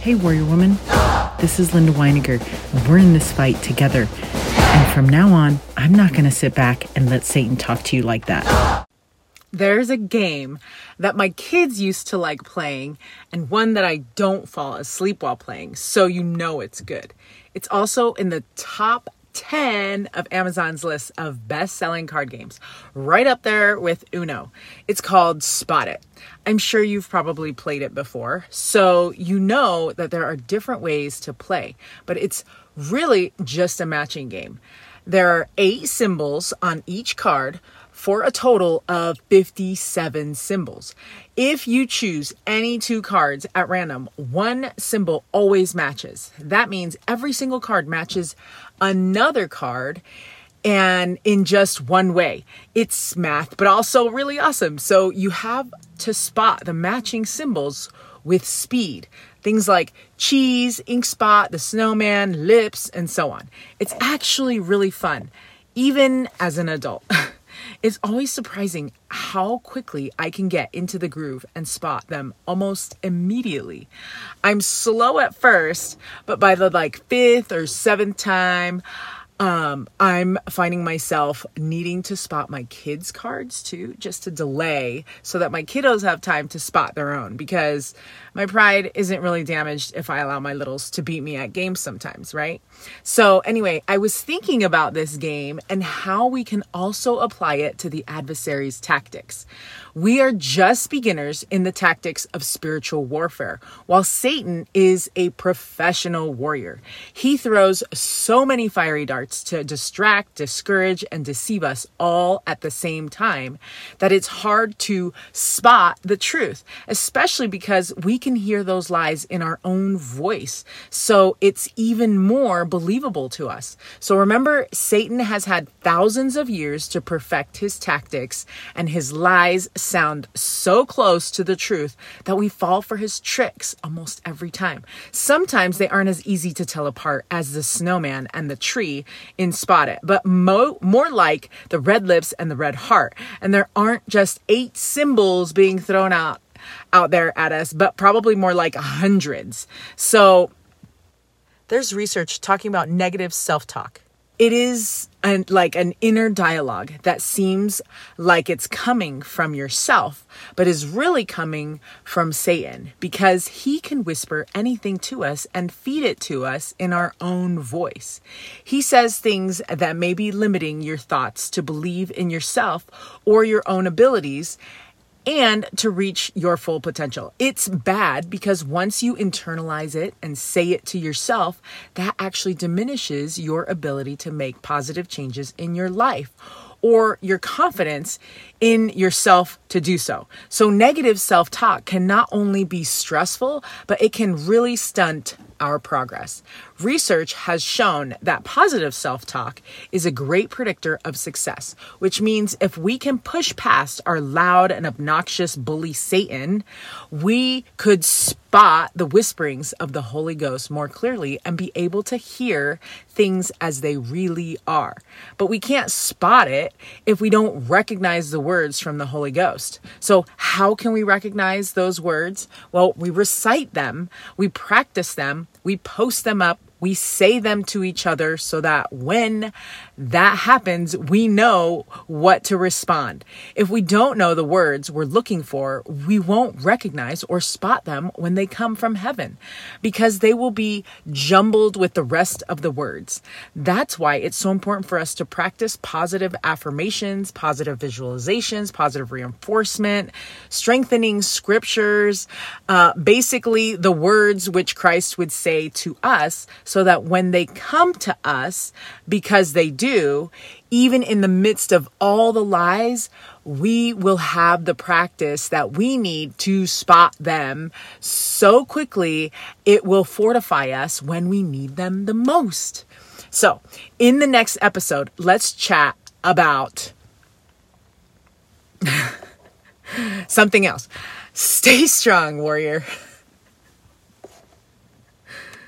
Hey, Warrior Woman. This is Linda Weiniger, we're in this fight together. And from now on, I'm not going to sit back and let Satan talk to you like that. There's a game that my kids used to like playing, and one that I don't fall asleep while playing, so you know it's good. It's also in the top 10 of Amazon's list of best selling card games, right up there with Uno. It's called Spot It. I'm sure you've probably played it before, so you know that there are different ways to play, but it's really just a matching game. There are eight symbols on each card for a total of 57 symbols. If you choose any two cards at random, one symbol always matches. That means every single card matches another card and in just one way. It's math, but also really awesome. So you have to spot the matching symbols with speed. Things like cheese, ink spot, the snowman, lips, and so on. It's actually really fun, even as an adult. It's always surprising how quickly I can get into the groove and spot them almost immediately. I'm slow at first, but by the like fifth or seventh time, um, I'm finding myself needing to spot my kids' cards too, just to delay so that my kiddos have time to spot their own because my pride isn't really damaged if I allow my littles to beat me at games sometimes, right? So, anyway, I was thinking about this game and how we can also apply it to the adversary's tactics. We are just beginners in the tactics of spiritual warfare, while Satan is a professional warrior. He throws so many fiery darts to distract, discourage, and deceive us all at the same time that it's hard to spot the truth, especially because we can hear those lies in our own voice. So it's even more believable to us. So remember, Satan has had thousands of years to perfect his tactics, and his lies sound so close to the truth that we fall for his tricks almost every time. Sometimes they aren't as easy to tell apart as the snowman and the tree in Spot It, but mo- more like the red lips and the red heart. And there aren't just eight symbols being thrown out out there at us, but probably more like hundreds. So there's research talking about negative self-talk it is an, like an inner dialogue that seems like it's coming from yourself, but is really coming from Satan because he can whisper anything to us and feed it to us in our own voice. He says things that may be limiting your thoughts to believe in yourself or your own abilities and to reach your full potential. It's bad because once you internalize it and say it to yourself, that actually diminishes your ability to make positive changes in your life or your confidence in yourself to do so. So, negative self talk can not only be stressful, but it can really stunt our progress. Research has shown that positive self talk is a great predictor of success, which means if we can push past our loud and obnoxious bully Satan, we could spot the whisperings of the Holy Ghost more clearly and be able to hear things as they really are. But we can't spot it if we don't recognize the words from the Holy Ghost. So, how can we recognize those words? Well, we recite them, we practice them, we post them up we say them to each other so that when that happens, we know what to respond. If we don't know the words we're looking for, we won't recognize or spot them when they come from heaven because they will be jumbled with the rest of the words. That's why it's so important for us to practice positive affirmations, positive visualizations, positive reinforcement, strengthening scriptures, uh, basically the words which Christ would say to us so that when they come to us, because they do, even in the midst of all the lies, we will have the practice that we need to spot them so quickly, it will fortify us when we need them the most. So, in the next episode, let's chat about something else. Stay strong, warrior.